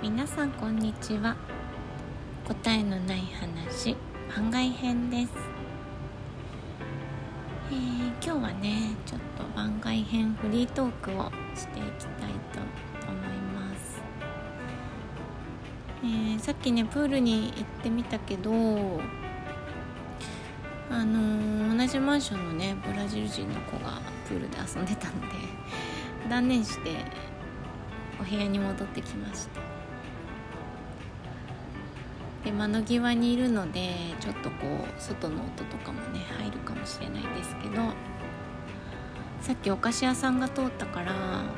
皆さんこんにちは。答えのない話番外編です、えー、今日はねちょっと番外編フリートークをしていきたいと思います、えー、さっきねプールに行ってみたけどあのー、同じマンションのねブラジル人の子がプールで遊んでたので断念してお部屋に戻ってきました。で窓際にいるのでちょっとこう外の音とかもね入るかもしれないですけどさっきお菓子屋さんが通ったから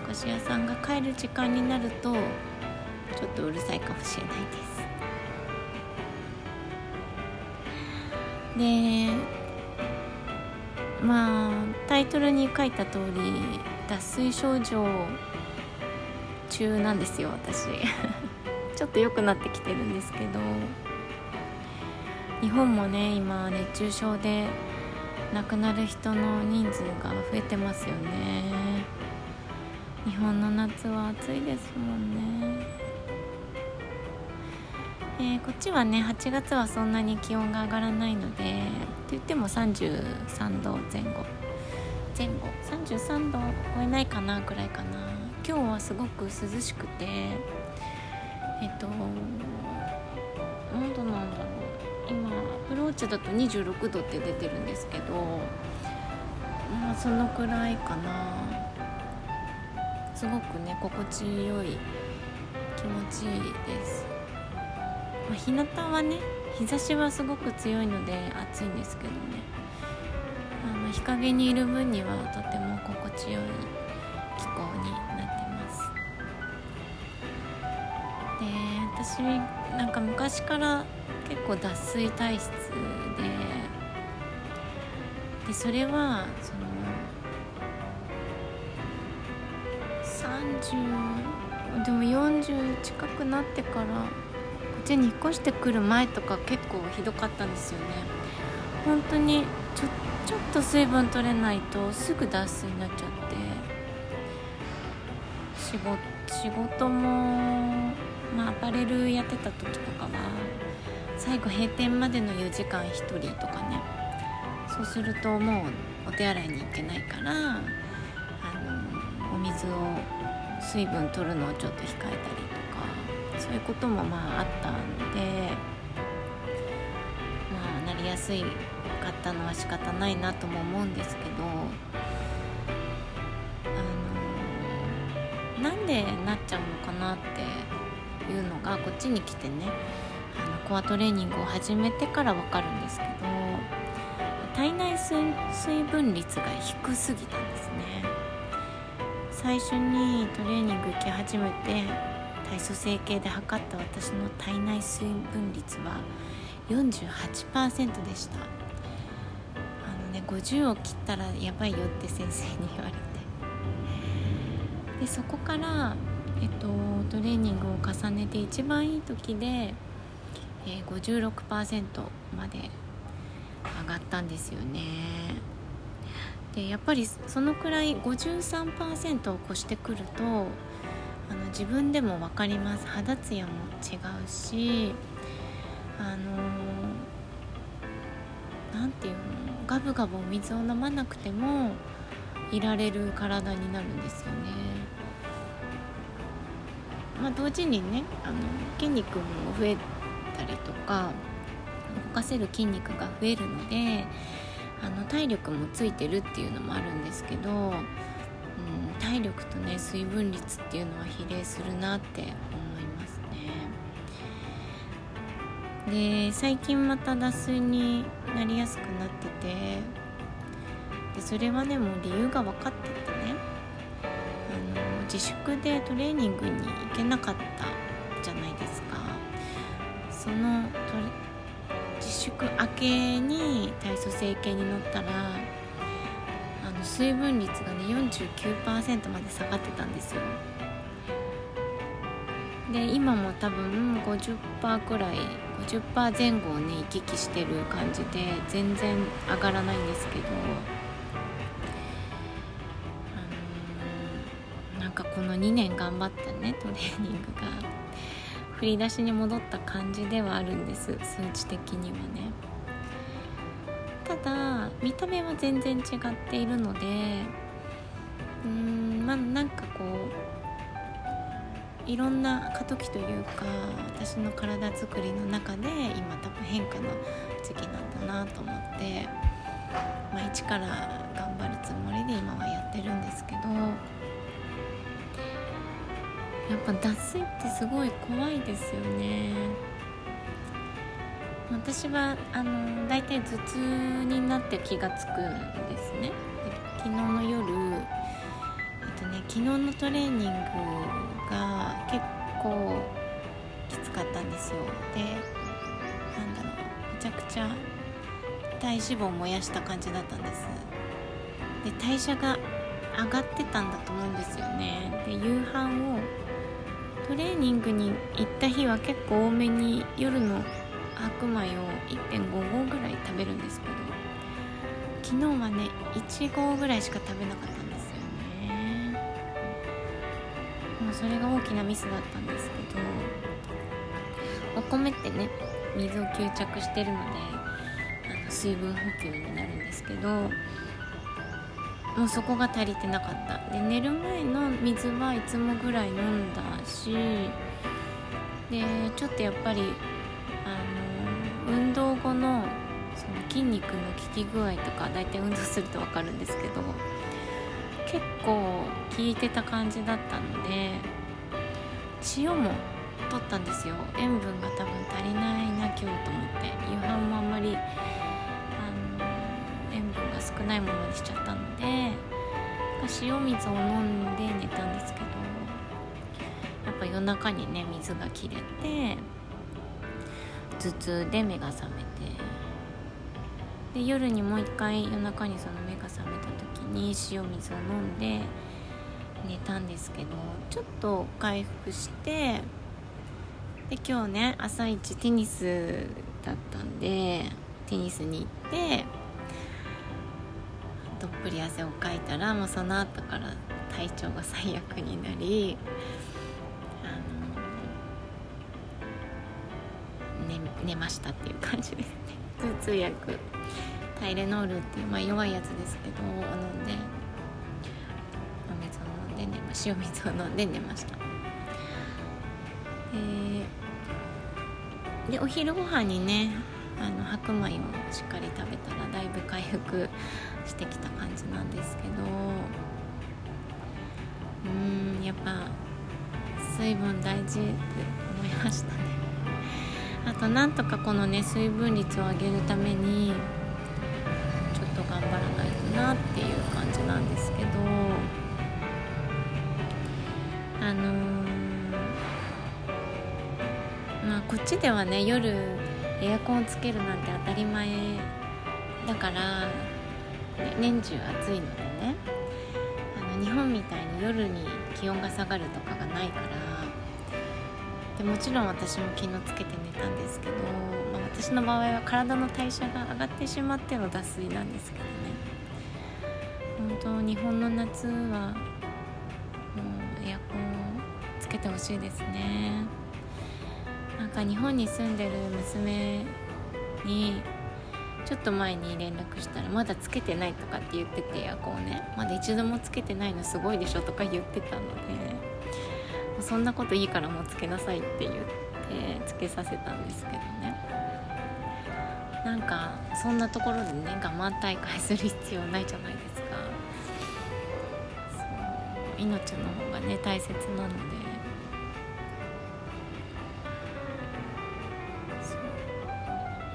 お菓子屋さんが帰る時間になるとちょっとうるさいかもしれないです。でまあタイトルに書いた通り脱水症状中なんですよ私。ちょっと良くなってきてるんですけど日本もね今熱中症で亡くなる人の人数が増えてますよね。日本の夏は暑いですもんね。えー、こっちはね8月はそんなに気温が上がらないのでって言っても33度前後。前後。33度超えないかなぐらいかな。今日はすごく涼しくてえっと何度なんだろう今アプローチだと26度って出てるんですけどまあそのくらいかな。すごくね心地よい気持ちいいです、まあ、日向はね日差しはすごく強いので暑いんですけどね。あの日陰にいる分にはとても心地よい気候に私なんか昔から結構脱水体質ででそれはその30でも40近くなってからこっちに引っ越してくる前とか結構ひどかったんですよね。本当にちょちょっと水分取れないとすぐ脱水になっちゃって仕事仕事も、まあ、アパレルやってた時とかは最後閉店までの4時間1人とかね。そうするともうお手洗いに行けないからあのお水を水分取るのをちょっと控えたりとかそういうこともまああったんでまあなりやすいかったのは仕方ないなとも思うんですけどあのなんでなっちゃうのかなっていうのがこっちに来てねあのコアトレーニングを始めてから分かるんですけど体内水分率が低すぎたんですね。最初にトレーニング行き始めて体組成計で測った私の体内水分率は48%でした。あのね50を切ったらやばいよって先生に言われて。でそこからえっとトレーニングを重ねて一番いい時で、えー、56%まで上がったんですよねでやっぱりそのくらい53%を越してくるとあの自分でも分かります肌ツヤも違うしあの何て言うのガブガブお水を飲まなくてもいられる体になるんですよね。まあ、同時にねあの筋肉も増えたりとか動かせる筋肉が増えるのであの体力もついてるっていうのもあるんですけど、うん、体力とね水分率っていうのは比例するなって思いますね。で最近また脱水になりやすくなっててでそれはねもう理由が分かってて自粛でトレーニングに行けなかったじゃないですか。その自粛明けに体組成計に乗ったらあの水分率がね49%まで下がってたんですよ。で今も多分50%くらい50%前後をね行き来してる感じで全然上がらないんですけど。この2年頑張ったねトレーニングが。振り出しに戻った感じではあるんです数値的にはね。ただ見た目は全然違っているのでうーんまあなんかこういろんな過渡期というか私の体づくりの中で今多分変化の時期なんだなと思って、まあ、一から頑張るつもりで今はやってるんですけどやっぱ脱水ってすごい怖いですよね。私はあの大体頭痛になって気が付くんですね。で昨日の夜えっとね昨日のトレーニングが結構きつかったんですよ。でなんだろうめちゃくちゃ体脂肪を燃やした感じだったんです。で代謝が上がってたんだと思うんですよね。で夕飯をトレーニングに行った日は結構多めに夜の白米を1.5合ぐらい食べるんですけど昨日はね1合ぐらいしか食べなかったんですよね。もうそれが大きなミスだったんですけどお米ってね水を吸着してるのであの水分補給になるんですけどもうそこが足りてなかった。で寝る前の水はいつもぐらい飲んだしでちょっとやっぱりあの運動後のその筋肉の効き具合とか大体運動すると分かるんですけど結構効いてた感じだったので塩も取ったんですよ。塩分が多分足りないな今日と思って。夕飯もあんまりあの塩分が少ないものにしちゃったので塩水を飲んで寝たんですけどやっぱ夜中にね水が切れて頭痛で目が覚めてで夜にもう一回夜中にその目が覚めた時に塩水を飲んで寝たんですけどちょっと回復してで今日ね朝一テニスだったんでテニスに行ってぷり汗をかいたらもうその後から体調が最悪になりあの、ね、寝ましたっていう感じですね。頭痛薬。タイレノールっていう、まあ、弱いやつですけど飲んでお水を飲んで寝ま塩水を飲んで寝ました。でお昼ご飯にねあの白米をしっかり食べたらだいぶ回復してきた感じなんですけど。うんやっぱ水分大事って思いましたね。あとなんとかこのね水分率を上げるためにちょっと頑張らないとなっていう感じなんですけど。あのー、まあこっちではね夜エアコンつけるなんて当たり前。だから年中暑いのでね。あの日本みたいに夜に気温が下がるとかがないから。でもちろん私も気のつけて寝たんですけど、まあ、私の場合は体の代謝が上がってしまっての脱水なんですけどね。本当日本の夏はもうエアコンをつけてほしいですね。なんか日本に住んでる娘にちょっと前に連絡したらまだつけてないとかって言っててエアコンね。まだ一度もつけてないのすごいでしょとか言ってたのでそんなこといいからもうつけなさいって言ってつけさせたんですけどね。なんかそんなところでね我慢大会する必要ないじゃないですか。命の方がね大切なので。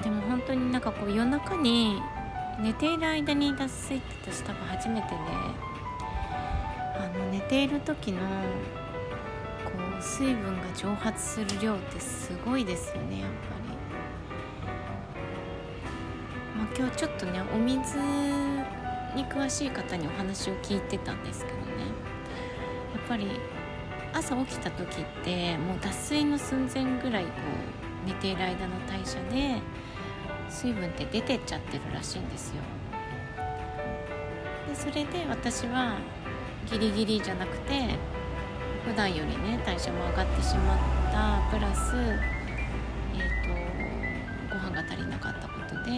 でも本当になんかこう夜中に寝ている間に脱水って私多分初めてであの寝ている時のこう水分が蒸発する量ってすごいですよねやっぱり、まあ、今日ちょっとねお水に詳しい方にお話を聞いてたんですけどね。やっぱり朝起きた時ってもう脱水の寸前ぐらいこう寝ている間の代謝で水分って出てっちゃってるらしいんですよ。でそれで私はギリギリじゃなくて普段よりね代謝も上がってしまったプラスえっ、ー、とご飯が足りなかったことで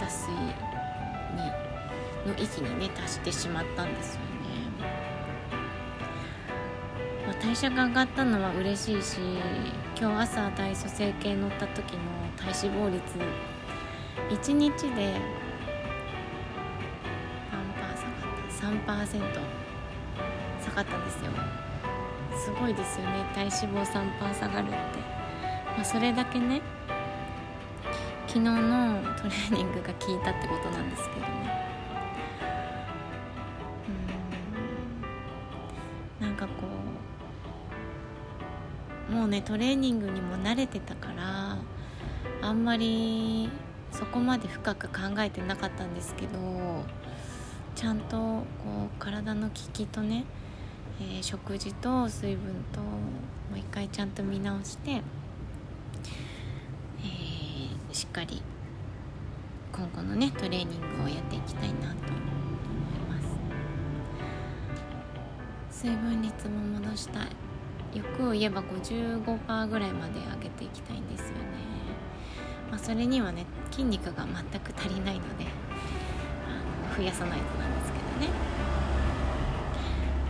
脱水にの域にね達してしまったんですよね、まあ、代謝が上がったのは嬉しいし今日朝体組成計乗った時の体脂肪率1日で何パー下がった3%下がったんですよ。すごいですよね。体脂肪3%下がるって、まあ、それだけね。昨日のトレーニングが効いたってことなんですけどね。うん。なんかこうもうねトレーニングにも慣れてたからあんまりそこまで深く考えてなかったんですけどちゃんとこう体の効きとね、えー、食事と水分ともう一回ちゃんと見直して、えー、しっかり今後のねトレーニングをやっていきたいなと思います。水分率も戻したい。欲を言えば55%ぐらいまで上げていきたいんですよね、まあ、それにはね筋肉が全く足りないので増やさないとなんですけどね。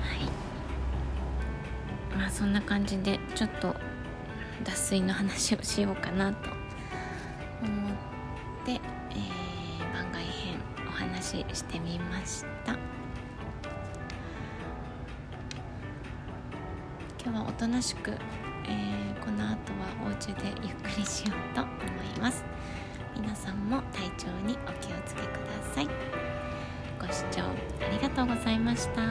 はい。まあそんな感じでちょっと脱水の話をしようかなと思って、えー、番外編お話ししてみました。今日はおとなしく、えー、この後はお家でゆっくりしようと思います。皆さんも体調にお気をつけください。ご視聴ありがとうございました。